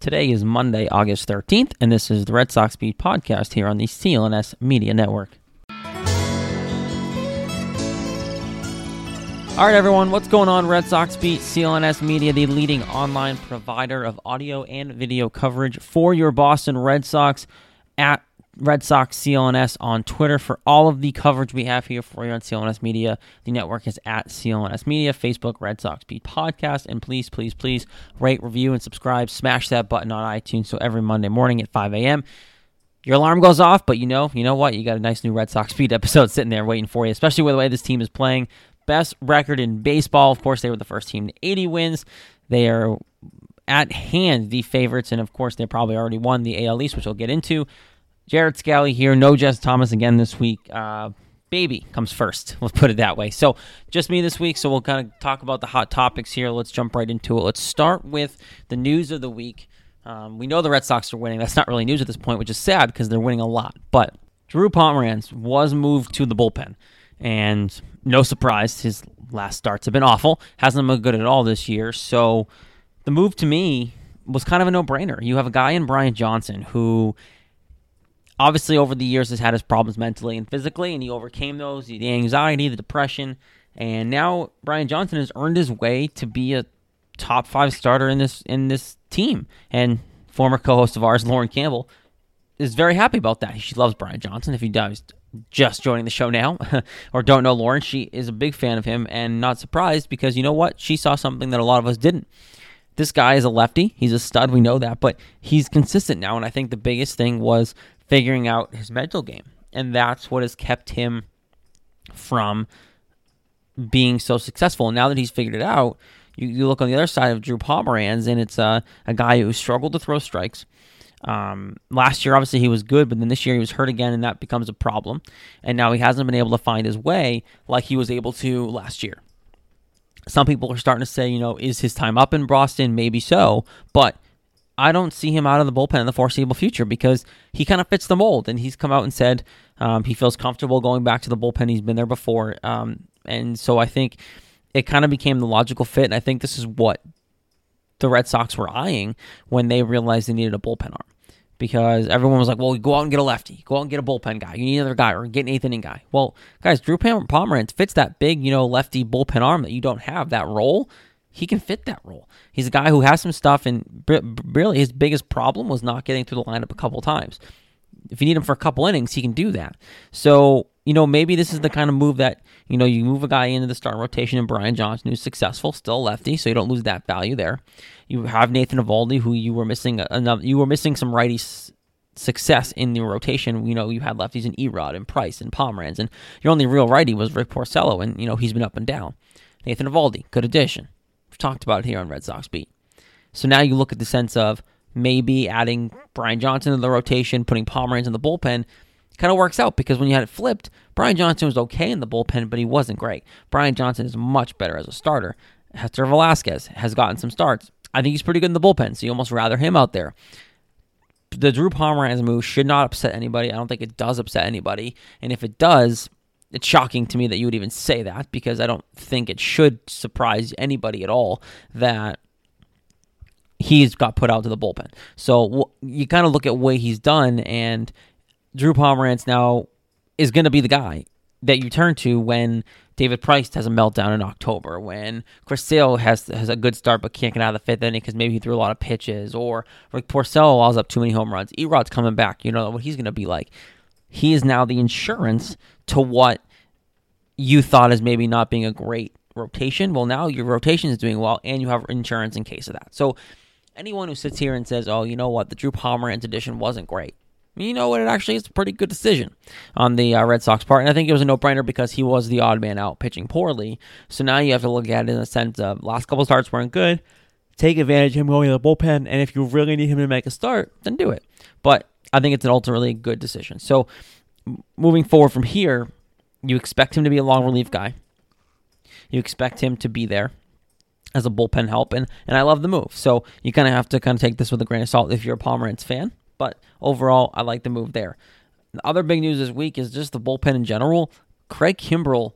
Today is Monday, August 13th, and this is the Red Sox Beat podcast here on the CLNS Media Network. All right, everyone, what's going on? Red Sox Beat, CLNS Media, the leading online provider of audio and video coverage for your Boston Red Sox at Red Sox CLNS on Twitter for all of the coverage we have here for you on CLNS Media. The network is at CLNS Media, Facebook, Red Sox Beat Podcast. And please, please, please rate, review, and subscribe. Smash that button on iTunes so every Monday morning at 5 a.m. Your alarm goes off, but you know, you know what? You got a nice new Red Sox Beat episode sitting there waiting for you, especially with the way this team is playing best record in baseball. Of course, they were the first team to 80 wins. They are at hand the favorites, and of course, they probably already won the AL East, which we'll get into. Jared Scally here. No Jess Thomas again this week. Uh, baby comes first. Let's put it that way. So, just me this week. So, we'll kind of talk about the hot topics here. Let's jump right into it. Let's start with the news of the week. Um, we know the Red Sox are winning. That's not really news at this point, which is sad because they're winning a lot. But Drew Pomeranz was moved to the bullpen. And no surprise, his last starts have been awful. Hasn't been good at all this year. So the move to me was kind of a no brainer. You have a guy in Brian Johnson who obviously over the years has had his problems mentally and physically, and he overcame those the anxiety, the depression. And now Brian Johnson has earned his way to be a top five starter in this in this team. And former co-host of ours, Lauren Campbell, is very happy about that. She loves Brian Johnson. If you guys just joining the show now or don't know Lauren, she is a big fan of him and not surprised because you know what? She saw something that a lot of us didn't. This guy is a lefty. He's a stud. We know that, but he's consistent now. And I think the biggest thing was figuring out his mental game. And that's what has kept him from being so successful. Now that he's figured it out, you, you look on the other side of Drew Pomeranz, and it's a, a guy who struggled to throw strikes. Um, last year, obviously, he was good, but then this year he was hurt again, and that becomes a problem. And now he hasn't been able to find his way like he was able to last year. Some people are starting to say, you know, is his time up in Boston? Maybe so, but I don't see him out of the bullpen in the foreseeable future because he kind of fits the mold. And he's come out and said um, he feels comfortable going back to the bullpen. He's been there before. Um, and so I think it kind of became the logical fit. And I think this is what the Red Sox were eyeing when they realized they needed a bullpen arm. Because everyone was like, well, go out and get a lefty. Go out and get a bullpen guy. You need another guy or get an eighth inning guy. Well, guys, Drew Pomeranz fits that big, you know, lefty bullpen arm that you don't have, that role. He can fit that role. He's a guy who has some stuff, and really his biggest problem was not getting through the lineup a couple times. If you need him for a couple innings, he can do that. So you know, maybe this is the kind of move that, you know, you move a guy into the start rotation and Brian Johnson, who's successful, still lefty, so you don't lose that value there. You have Nathan Eovaldi, who you were missing enough, you were missing some righty success in the rotation. You know, you had lefties in Erod and Price and Pomeranz, and your only real righty was Rick Porcello, and, you know, he's been up and down. Nathan Eovaldi, good addition. Talked about here on Red Sox Beat. So now you look at the sense of maybe adding Brian Johnson to the rotation, putting Pomeranz in the bullpen, kind of works out because when you had it flipped, Brian Johnson was okay in the bullpen, but he wasn't great. Brian Johnson is much better as a starter. Hector Velazquez has gotten some starts. I think he's pretty good in the bullpen, so you almost rather him out there. The Drew Pomeranz move should not upset anybody. I don't think it does upset anybody. And if it does, it's shocking to me that you would even say that because I don't think it should surprise anybody at all that he's got put out to the bullpen. So you kind of look at what he's done, and Drew Pomeranz now is going to be the guy that you turn to when David Price has a meltdown in October, when Chris Sale has has a good start but can't get out of the fifth inning because maybe he threw a lot of pitches, or Rick Porcello allows up too many home runs. Erod's coming back. You know what he's going to be like. He is now the insurance to what you thought is maybe not being a great rotation. Well, now your rotation is doing well, and you have insurance in case of that. So anyone who sits here and says, "Oh, you know what, the Drew Pomeranz edition wasn't great," you know what? It actually is a pretty good decision on the uh, Red Sox part. And I think it was a no brainer because he was the odd man out pitching poorly. So now you have to look at it in the sense of last couple starts weren't good. Take advantage of him going to the bullpen. And if you really need him to make a start, then do it. But I think it's an ultimately good decision. So moving forward from here, you expect him to be a long relief guy. You expect him to be there as a bullpen help. And, and I love the move. So you kind of have to kind of take this with a grain of salt if you're a Pomeranz fan. But overall, I like the move there. The other big news this week is just the bullpen in general. Craig Kimbrel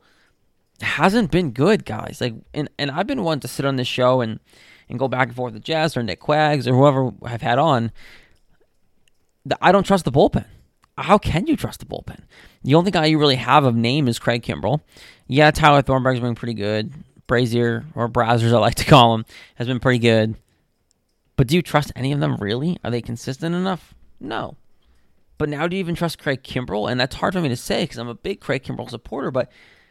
hasn't been good, guys. Like, and, and I've been one to sit on this show and and go back and forth with Jess or Nick Quags or whoever I've had on, I don't trust the bullpen. How can you trust the bullpen? The only guy you really have of name is Craig Kimbrel. Yeah, Tyler Thornburg's been pretty good. Brasier, or Brazzers, I like to call him, has been pretty good. But do you trust any of them really? Are they consistent enough? No. But now do you even trust Craig Kimbrel? And that's hard for me to say because I'm a big Craig Kimbrel supporter. But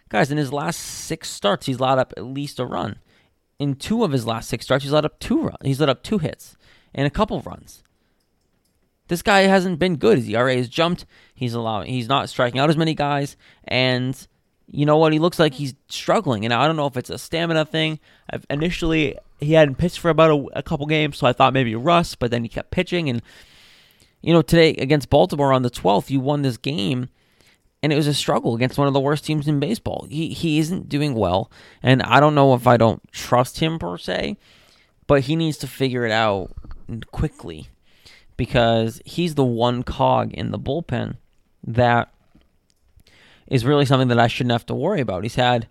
guys, in his last six starts, he's allowed up at least a run. In two of his last six starts, he's let up two runs. He's let up two hits and a couple runs. This guy hasn't been good. His ERA has jumped. He's allowing. He's not striking out as many guys, and you know what? He looks like he's struggling. And I don't know if it's a stamina thing. I've initially, he hadn't pitched for about a, a couple games, so I thought maybe rust, but then he kept pitching and you know, today against Baltimore on the 12th, you won this game and it was a struggle against one of the worst teams in baseball. He he isn't doing well, and I don't know if I don't trust him per se, but he needs to figure it out quickly because he's the one cog in the bullpen that is really something that I shouldn't have to worry about. He's had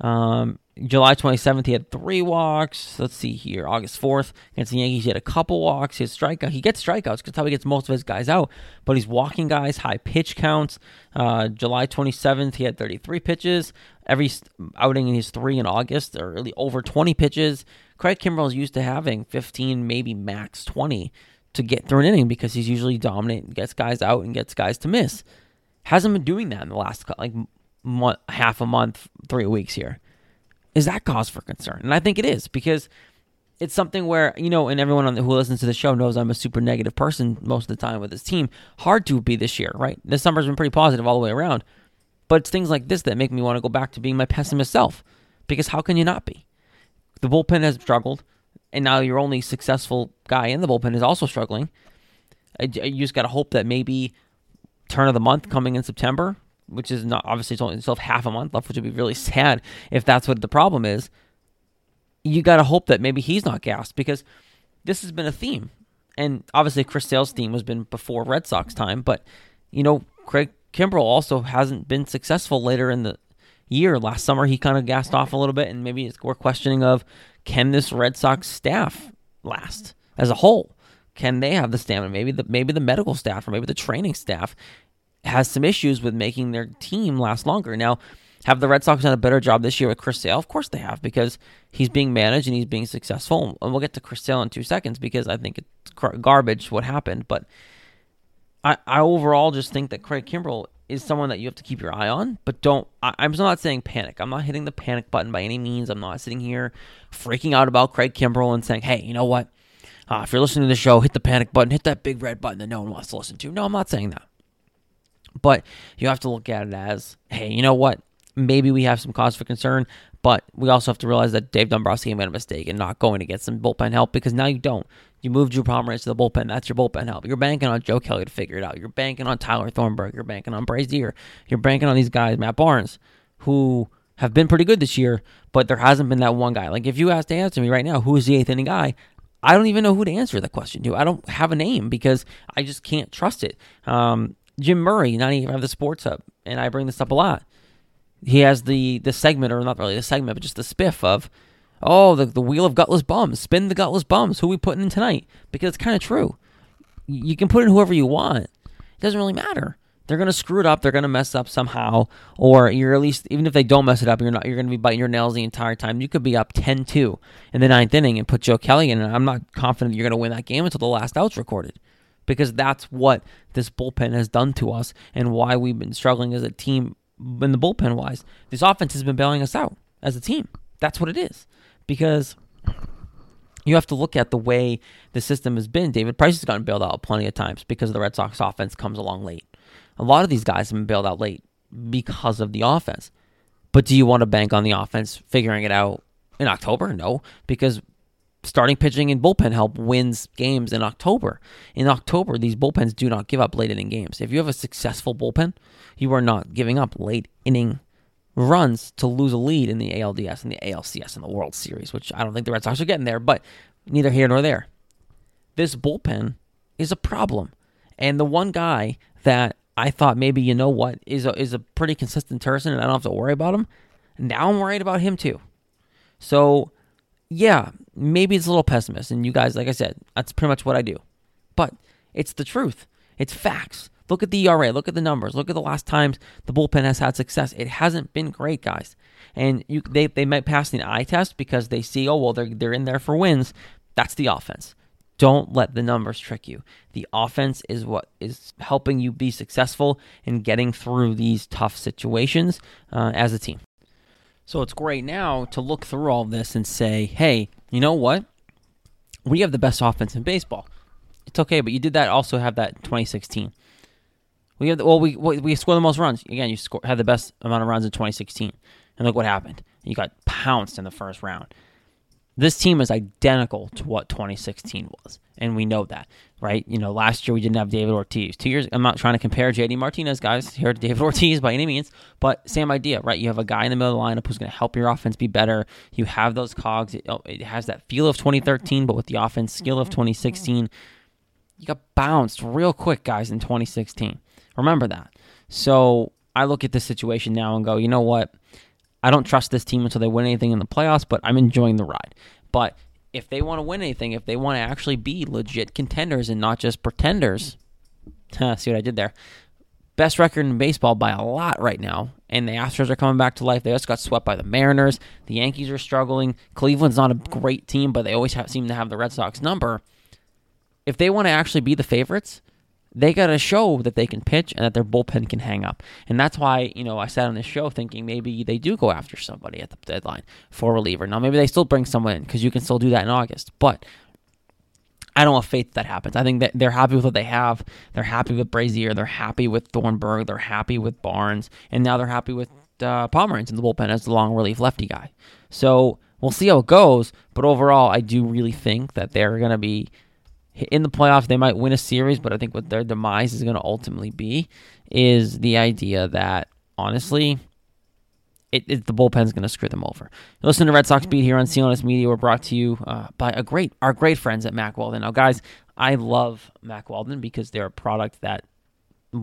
um, July 27th, he had three walks. Let's see here. August 4th, against the Yankees, he had a couple walks. His strikeout, he gets strikeouts because how he gets most of his guys out, but he's walking guys, high pitch counts. Uh, July 27th, he had 33 pitches. Every outing in his three in August, or really over 20 pitches. Craig Kimbrel is used to having 15, maybe max 20 to get through an inning because he's usually dominant, gets guys out, and gets guys to miss. Hasn't been doing that in the last like month, half a month, three weeks here is that cause for concern? And I think it is because it's something where you know, and everyone the, who listens to the show knows I'm a super negative person most of the time with this team. Hard to be this year, right? This summer's been pretty positive all the way around, but it's things like this that make me want to go back to being my pessimist self. Because how can you not be? The bullpen has struggled, and now your only successful guy in the bullpen is also struggling. You just got to hope that maybe turn of the month coming in September which is not obviously it's only still half a month left, which would be really sad if that's what the problem is. You got to hope that maybe he's not gassed because this has been a theme, and obviously Chris Sale's theme has been before Red Sox time, but you know Craig Kimbrel also hasn't been successful later in the year. Last summer he kind of gassed off a little bit, and maybe we're questioning of can this Red Sox staff last as a whole? Can they have the stamina? Maybe the maybe the medical staff or maybe the training staff has some issues with making their team last longer. Now, have the Red Sox done a better job this year with Chris Sale? Of course they have, because he's being managed and he's being successful. And we'll get to Chris Sale in two seconds because I think it's garbage what happened. But I, I overall just think that Craig Kimbrel is someone that you have to keep your eye on, but don't. I, I'm not saying panic. I'm not hitting the panic button by any means. I'm not sitting here freaking out about Craig Kimbrel and saying, hey, you know what? Uh, if you're listening to the show, hit the panic button, hit that big red button that no one wants to listen to. No, I'm not saying that. But you have to look at it as, hey, you know what? Maybe we have some cause for concern, but we also have to realize that Dave Dombrowski made a mistake in not going to get some bullpen help because now you don't. You moved Drew Pomeranz to the bullpen. That's your bullpen help. You're banking on Joe Kelly to figure it out. You're banking on Tyler Thornburg. You're banking on Brasier. You're banking on these guys, Matt Barnes, who have been pretty good this year, but there hasn't been that one guy. Like if you asked to answer me right now, who is the eighth inning guy? I don't even know who to answer the question to. I don't have a name because I just can't trust it. Um, Jim Murray, not even of the Sports Hub, and I bring this up a lot. He has the the segment, or not really the segment, but just the spiff of, oh, the the wheel of gutless bums, spin the gutless bums. Who we putting in tonight? Because it's kind of true. You can put in whoever you want. It doesn't really matter. They're gonna screw it up. They're gonna mess up somehow, or you're at least even if they don't mess it up, you're not. You're gonna be biting your nails the entire time. You could be up 10-2 in the ninth inning and put Joe Kelly in, and I'm not confident you're gonna win that game until the last out's recorded because that's what this bullpen has done to us and why we've been struggling as a team in the bullpen wise. This offense has been bailing us out as a team. That's what it is. Because you have to look at the way the system has been. David Price has gotten bailed out plenty of times because the Red Sox offense comes along late. A lot of these guys have been bailed out late because of the offense. But do you want to bank on the offense figuring it out in October? No, because starting pitching and bullpen help wins games in October. In October, these bullpens do not give up late inning games. If you have a successful bullpen, you are not giving up late inning runs to lose a lead in the ALDS and the ALCS and the World Series, which I don't think the Red Sox are getting there, but neither here nor there. This bullpen is a problem. And the one guy that I thought maybe, you know what, is a, is a pretty consistent person and I don't have to worry about him, now I'm worried about him too. So, yeah, maybe it's a little pessimist. And you guys, like I said, that's pretty much what I do. But it's the truth. It's facts. Look at the ERA. Look at the numbers. Look at the last times the bullpen has had success. It hasn't been great, guys. And you they, they might pass the eye test because they see, oh well, they're they're in there for wins. That's the offense. Don't let the numbers trick you. The offense is what is helping you be successful in getting through these tough situations uh, as a team. So it's great now to look through all this and say, hey, you know what? We have the best offense in baseball. It's okay, but you did that also have that 2016. We have the, well, we we score the most runs. Again, you score, had the best amount of runs in 2016, and look what happened. You got pounced in the first round. This team is identical to what 2016 was, and we know that, right? You know, last year we didn't have David Ortiz. Two years, I'm not trying to compare JD Martinez, guys, here to David Ortiz by any means, but same idea, right? You have a guy in the middle of the lineup who's going to help your offense be better. You have those cogs. It, oh, it has that feel of 2013, but with the offense skill of 2016. You got bounced real quick, guys, in 2016. Remember that. So I look at this situation now and go, you know what? I don't trust this team until they win anything in the playoffs, but I'm enjoying the ride. But if they want to win anything, if they want to actually be legit contenders and not just pretenders, see what I did there? Best record in baseball by a lot right now, and the Astros are coming back to life. They just got swept by the Mariners. The Yankees are struggling. Cleveland's not a great team, but they always have, seem to have the Red Sox number. If they want to actually be the favorites, they got to show that they can pitch and that their bullpen can hang up. And that's why, you know, I sat on this show thinking maybe they do go after somebody at the deadline for reliever. Now, maybe they still bring someone in because you can still do that in August. But I don't have faith that happens. I think that they're happy with what they have. They're happy with Brasier. They're happy with Thornburg. They're happy with Barnes. And now they're happy with uh, Pomeranz in the bullpen as the long relief lefty guy. So we'll see how it goes. But overall, I do really think that they're going to be in the playoffs, they might win a series, but I think what their demise is going to ultimately be is the idea that honestly, it, it the bullpen's going to screw them over. Listen to Red Sox Beat here on CLNS Media. We're brought to you uh, by a great our great friends at Mack Weldon. Now, guys, I love Mack Weldon because they're a product that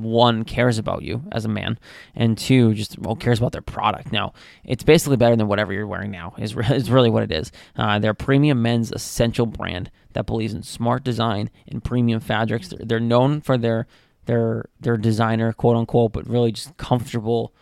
one cares about you as a man, and two just well cares about their product. Now, it's basically better than whatever you're wearing now. is is really what it is. Uh, they're a premium men's essential brand that believes in smart design and premium fabrics. They're, they're known for their their their designer quote unquote, but really just comfortable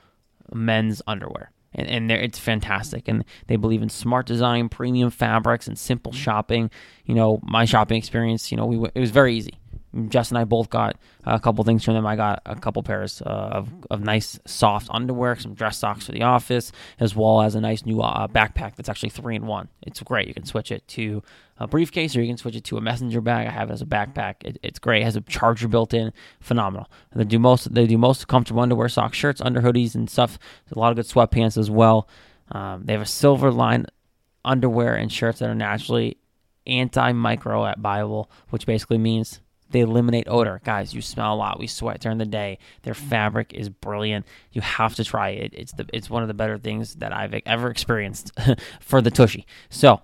men's underwear. And, and it's fantastic. And they believe in smart design, premium fabrics, and simple shopping. You know, my shopping experience, you know, we it was very easy. Jess and I both got a couple things from them. I got a couple pairs uh, of, of nice soft underwear, some dress socks for the office, as well as a nice new uh, backpack that's actually three in one. It's great. You can switch it to a briefcase or you can switch it to a messenger bag. I have it as a backpack. It, it's great. It has a charger built in. Phenomenal. They do most they do most comfortable underwear, socks, shirts, under hoodies, and stuff. There's a lot of good sweatpants as well. Um, they have a silver line underwear and shirts that are naturally anti-microbial, which basically means they eliminate odor. Guys, you smell a lot. We sweat during the day. Their mm. fabric is brilliant. You have to try it. It's the it's one of the better things that I've ever experienced for the tushy. So,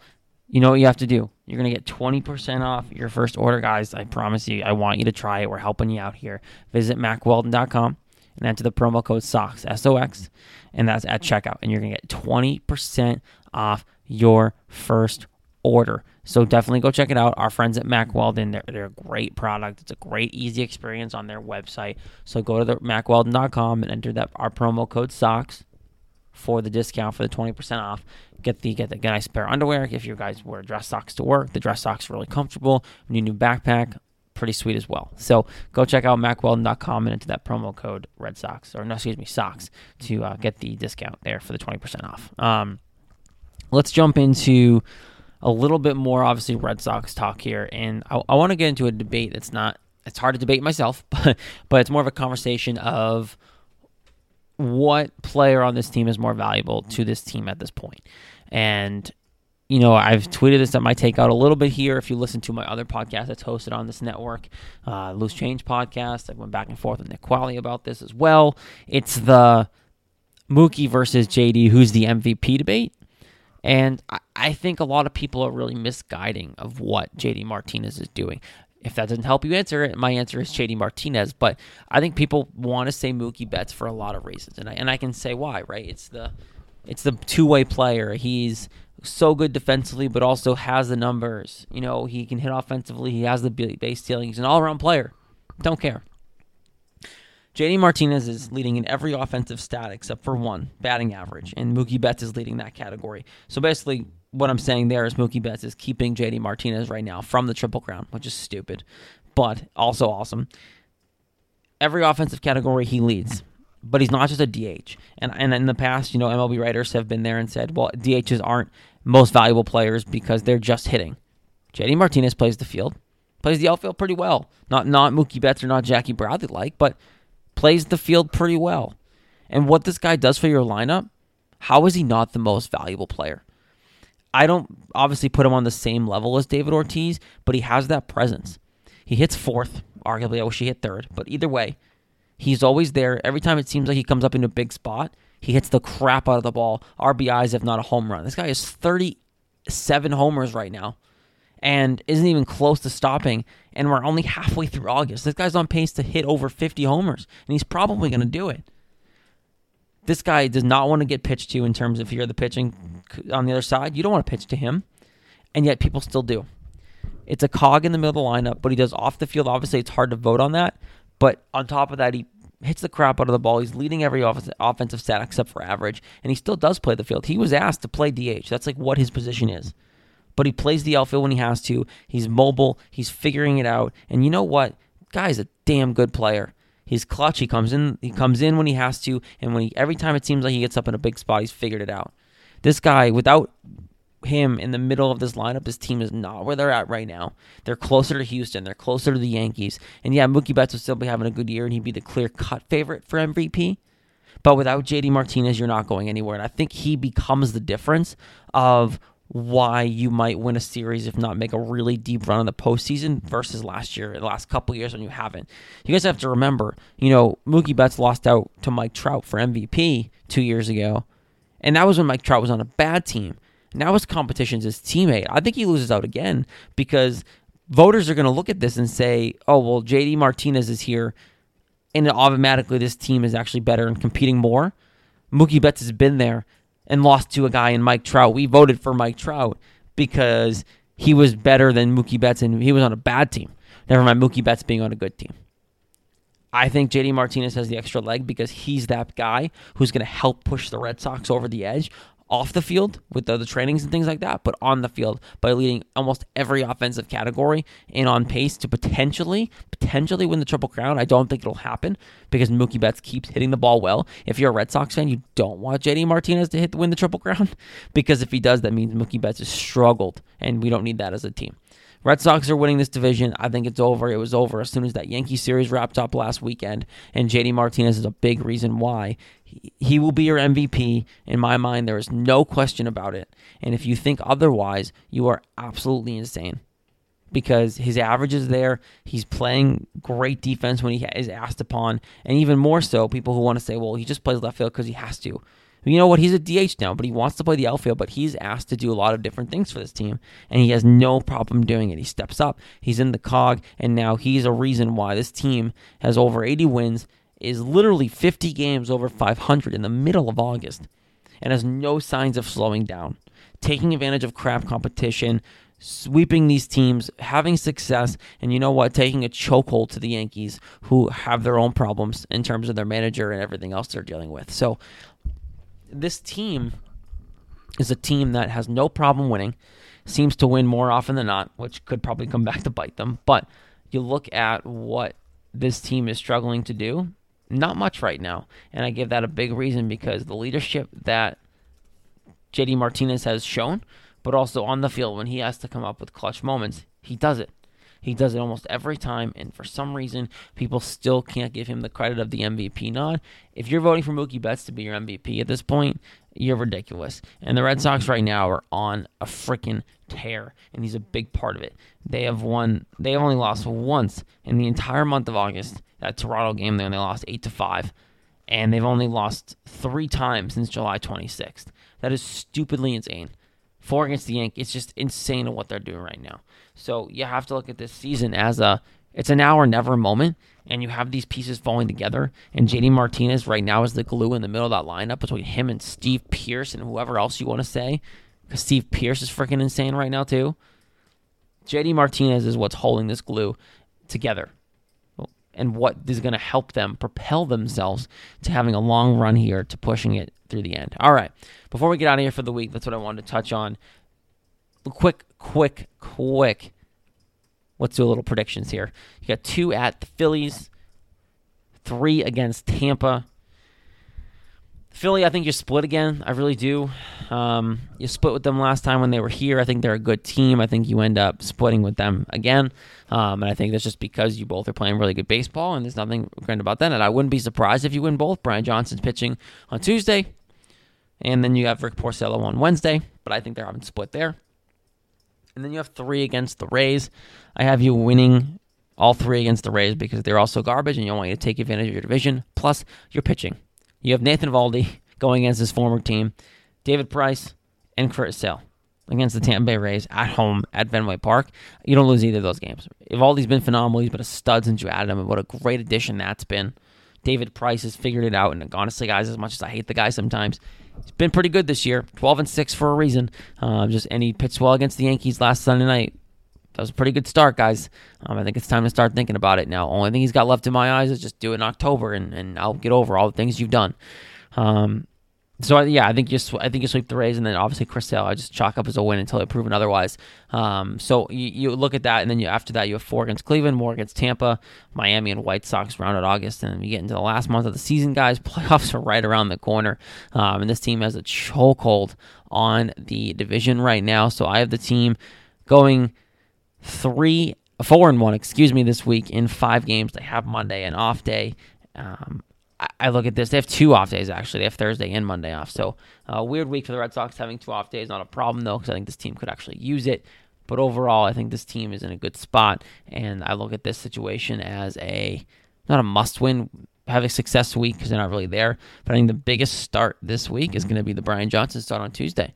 you know what you have to do. You're gonna get 20% off your first order, guys. I promise you. I want you to try it. We're helping you out here. Visit mackweldon.com and enter the promo code SOX S O X, mm. and that's at checkout, and you're gonna get 20% off your first order. So definitely go check it out. Our friends at Mack Weldon, they're, they're a great product. It's a great, easy experience on their website. So go to the mackweldon.com and enter that our promo code SOCKS for the discount for the 20% off. Get the get the get nice pair of underwear. If you guys wear dress socks to work, the dress socks are really comfortable. New new backpack, pretty sweet as well. So go check out mackweldon.com and enter that promo code Red Sox or no, excuse me, Socks to uh, get the discount there for the 20% off. Um, let's jump into a little bit more, obviously, Red Sox talk here. And I, I want to get into a debate that's not, it's hard to debate myself, but, but it's more of a conversation of what player on this team is more valuable to this team at this point. And, you know, I've tweeted this at my takeout a little bit here. If you listen to my other podcast that's hosted on this network, uh, Loose Change podcast, I went back and forth with Nick Qualley about this as well. It's the Mookie versus JD, who's the MVP debate. And I think a lot of people are really misguiding of what JD Martinez is doing. If that doesn't help you answer it, my answer is JD Martinez. But I think people want to say Mookie Betts for a lot of reasons, and I and I can say why. Right? It's the it's the two way player. He's so good defensively, but also has the numbers. You know, he can hit offensively. He has the base stealing. He's an all-around player. Don't care. JD Martinez is leading in every offensive stat except for one, batting average, and Mookie Betts is leading that category. So basically, what I'm saying there is Mookie Betts is keeping JD Martinez right now from the Triple Crown, which is stupid, but also awesome. Every offensive category he leads, but he's not just a DH. And and in the past, you know, MLB writers have been there and said, well, DHs aren't most valuable players because they're just hitting. JD Martinez plays the field, plays the outfield pretty well. Not not Mookie Betts or not Jackie Bradley like, but plays the field pretty well. And what this guy does for your lineup, how is he not the most valuable player? I don't obviously put him on the same level as David Ortiz, but he has that presence. He hits fourth. Arguably, I wish he hit third, but either way, he's always there. Every time it seems like he comes up in a big spot, he hits the crap out of the ball. RBIs, if not a home run. This guy has 37 homers right now and isn't even close to stopping. And we're only halfway through August. This guy's on pace to hit over 50 homers, and he's probably going to do it. This guy does not want to get pitched to in terms of you're the pitching on the other side. You don't want to pitch to him, and yet people still do. It's a cog in the middle of the lineup, but he does off the field. Obviously, it's hard to vote on that. But on top of that, he hits the crap out of the ball. He's leading every offensive stat except for average, and he still does play the field. He was asked to play DH. That's like what his position is but he plays the outfield when he has to. He's mobile. He's figuring it out. And you know what? Guy's a damn good player. He's clutch. He comes in. He comes in when he has to, and when he every time it seems like he gets up in a big spot, he's figured it out. This guy, without him in the middle of this lineup, this team is not where they're at right now. They're closer to Houston. They're closer to the Yankees. And yeah, Mookie Betts will still be having a good year, and he'd be the clear cut favorite for MVP. But without JD Martinez, you're not going anywhere. And I think he becomes the difference of why you might win a series if not make a really deep run in the postseason versus last year, the last couple years when you haven't. You guys have to remember, you know, Mookie Betts lost out to Mike Trout for MVP two years ago, and that was when Mike Trout was on a bad team. Now his competition's his teammate. I think he loses out again because voters are going to look at this and say, "Oh, well, JD Martinez is here, and automatically this team is actually better and competing more." Mookie Betts has been there and lost to a guy in Mike Trout. We voted for Mike Trout because he was better than Mookie Betts and he was on a bad team. Never mind Mookie Betts being on a good team. I think JD Martinez has the extra leg because he's that guy who's going to help push the Red Sox over the edge off the field with the, the, trainings and things like that, but on the field by leading almost every offensive category and on pace to potentially, potentially win the Triple Crown. I don't think it'll happen because Mookie Betts keeps hitting the ball well. If you're a Red Sox fan, you don't want JD Martinez to hit win the Triple Crown because if he does, that means Mookie Betts has struggled, and we don't need that as a team. Red Sox are winning this division. I think it's over. It was over as soon as that Yankee series wrapped up last weekend, and JD Martinez is a big reason why. He, will be your MVP. In my mind, there is no question about it. And if you think otherwise, you are absolutely insane because his average is there. He's playing great defense when he is asked upon, and even more so, people who want to say, "Well, he just plays left field because he has to." You know what? He's a DH now, but he wants to play the outfield. But he's asked to do a lot of different things for this team, and he has no problem doing it. He steps up. He's in the cog, and now he's a reason why this team has over 80 wins, is literally 50 games over 500 in the middle of August, and has no signs of slowing down. Taking advantage of crap competition, sweeping these teams, having success, and you know what? Taking a chokehold to the Yankees, who have their own problems in terms of their manager and everything else they're dealing with. So this team is a team that has no problem winning, seems to win more often than not, which could probably come back to bite them. But you look at what this team is struggling to do, not much right now. And I give that a big reason because the leadership that JD Martinez has shown, but also on the field when he has to come up with clutch moments, he does it. He does it almost every time, and for some reason, people still can't give him the credit of the MVP nod. If you're voting for Mookie Betts to be your MVP at this point, you're ridiculous. And the Red Sox right now are on a freaking tear, and he's a big part of it. They have won. They have only lost once in the entire month of August. That Toronto game, they only lost eight to five, and they've only lost three times since July 26th. That is stupidly insane. Four against the Yankees. It's just insane what they're doing right now. So you have to look at this season as a it's an or never moment, and you have these pieces falling together. And JD Martinez right now is the glue in the middle of that lineup between him and Steve Pearce and whoever else you want to say. because Steve Pearce is freaking insane right now, too. JD Martinez is what's holding this glue together and what is going to help them propel themselves to having a long run here to pushing it through the end. All right. Before we get out of here for the week, that's what I wanted to touch on. Quick, quick, quick. Let's do a little predictions here. You got two at the Phillies, three against Tampa. Philly, I think you're split again. I really do. Um, you split with them last time when they were here. I think they're a good team. I think you end up splitting with them again. Um, and I think that's just because you both are playing really good baseball, and there's nothing grand about that. And I wouldn't be surprised if you win both. Brian Johnson's pitching on Tuesday, and then you have Rick Porcello on Wednesday. But I think they're having split there. And then you have three against the Rays. I have you winning all three against the Rays because they're also garbage, and you want you to take advantage of your division. Plus, you're pitching. You have Nathan Valdi going against his former team, David Price, and Chris Sale against the Tampa Bay Rays at home at Fenway Park. You don't lose either of those games. Eovaldi's been phenomenal. He's been a stud since you added him, and what a great addition that's been. David Price has figured it out, and honestly, guys, as much as I hate the guy sometimes, he's been pretty good this year. 12 and 6 for a reason. Uh, just and he pitched well against the Yankees last Sunday night. That was a pretty good start, guys. Um, I think it's time to start thinking about it now. Only thing he's got left in my eyes is just do it in October, and, and I'll get over all the things you've done. Um, so yeah, I think you I think you sweep the Rays, and then obviously Chris Sale, I just chalk up as a win until they're proven otherwise. Um, so you, you, look at that, and then you, after that you have four against Cleveland, more against Tampa, Miami, and White Sox round out August, and you get into the last month of the season, guys. Playoffs are right around the corner, um, and this team has a chokehold on the division right now. So I have the team going three, four and one, excuse me, this week in five games. They have Monday an off day. Um, I, look at this; they have two off days actually. They have Thursday and Monday off. So a uh, weird week for the Red Sox having two off days. Not a problem though, because I think this team could actually use it. But overall, I think this team is in a good spot, and I look at this situation as a not a must-win have a success week because they're not really there. But I think the biggest start this week is going to be the Brian Johnson start on Tuesday.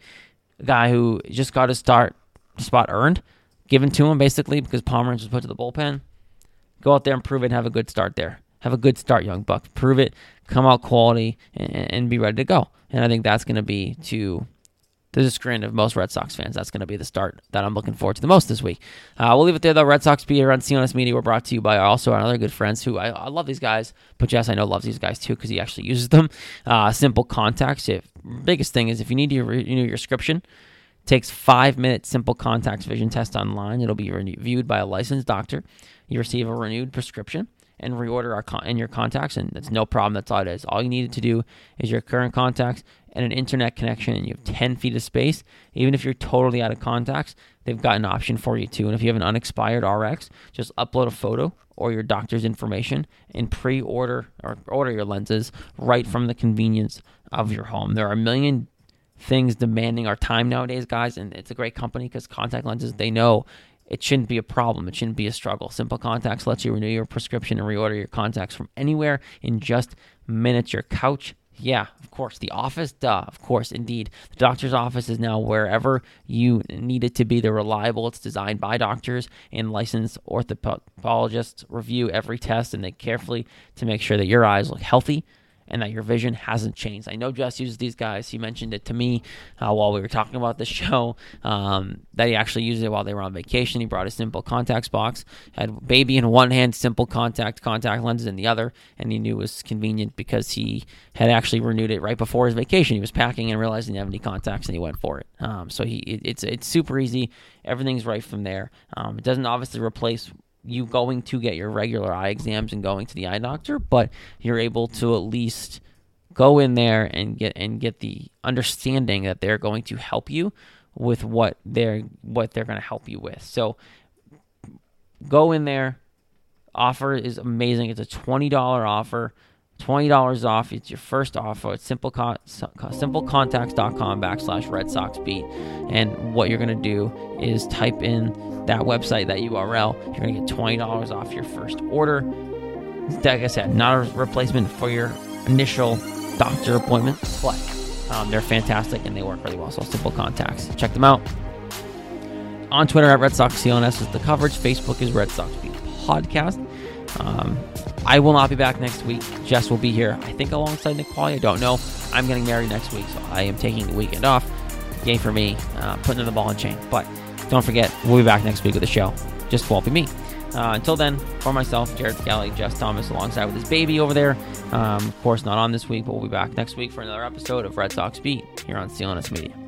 A guy who just got his start spot earned given to him basically because Pomeranz was put to the bullpen. Go out there and prove it and have a good start there. Have a good start, young buck. Prove it, come out quality, and, and be ready to go. And I think that's going to be to the discredit of most Red Sox fans. That's going to be the start that I'm looking forward to the most this week. Uh, we'll leave it there, though. Red Sox beat on CLNS Media. We're brought to you by also our other good friends who I, I love these guys, but Jess I know loves these guys too because he actually uses them. Uh, simple contacts. If biggest thing is if you need to renew your prescription, Takes five minutes simple contacts vision test online. It'll be reviewed by a licensed doctor. You receive a renewed prescription and reorder our con- in your contacts, and that's no problem. That's all it is. All you needed to do is your current contacts and an internet connection, and you have 10 feet of space. Even if you're totally out of contacts, they've got an option for you too. And if you have an unexpired RX, just upload a photo or your doctor's information and pre-order or order your lenses right from the convenience of your home. There are a million things demanding our time nowadays, guys. And it's a great company because contact lenses, they know it shouldn't be a problem. It shouldn't be a struggle. Simple Contacts lets you renew your prescription and reorder your contacts from anywhere in just minutes. Your couch, yeah, of course. The office, duh, of course, indeed. The doctor's office is now wherever you need it to be. They're reliable. It's designed by doctors and licensed orthopodists. Review every test and they carefully to make sure that your eyes look healthy and that your vision hasn't changed. I know Jess uses these guys. He mentioned it to me uh, while we were talking about the show um, that he actually used it while they were on vacation. He brought a simple contacts box, had baby in one hand, simple contact contact lenses in the other, and he knew it was convenient because he had actually renewed it right before his vacation. He was packing and realized he didn't have any contacts, and he went for it. Um, so he it, it's it's super easy. Everything's right from there. Um, it doesn't obviously replace you going to get your regular eye exams and going to the eye doctor, but you're able to at least go in there and get and get the understanding that they're going to help you with what they're what they're going to help you with. So go in there. Offer is amazing. It's a twenty dollar offer. $20 off. It's your first offer at simple con- simplecontacts.com backslash Red Sox beat. And what you're going to do is type in that website, that URL. You're going to get $20 off your first order. Like I said, not a replacement for your initial doctor appointment, but um, they're fantastic and they work really well. So Simple Contacts. Check them out. On Twitter at Red Sox CLNS is the coverage. Facebook is Red Sox Beat Podcast. Um, I will not be back next week. Jess will be here, I think, alongside Nick. I don't know. I'm getting married next week, so I am taking the weekend off. yay for me, uh, putting in the ball and chain. But don't forget, we'll be back next week with a show. Just won't be me. Uh, until then, for myself, Jared Kelly, Jess Thomas, alongside with his baby over there. Um, of course, not on this week, but we'll be back next week for another episode of Red Sox Beat here on CLNS Media.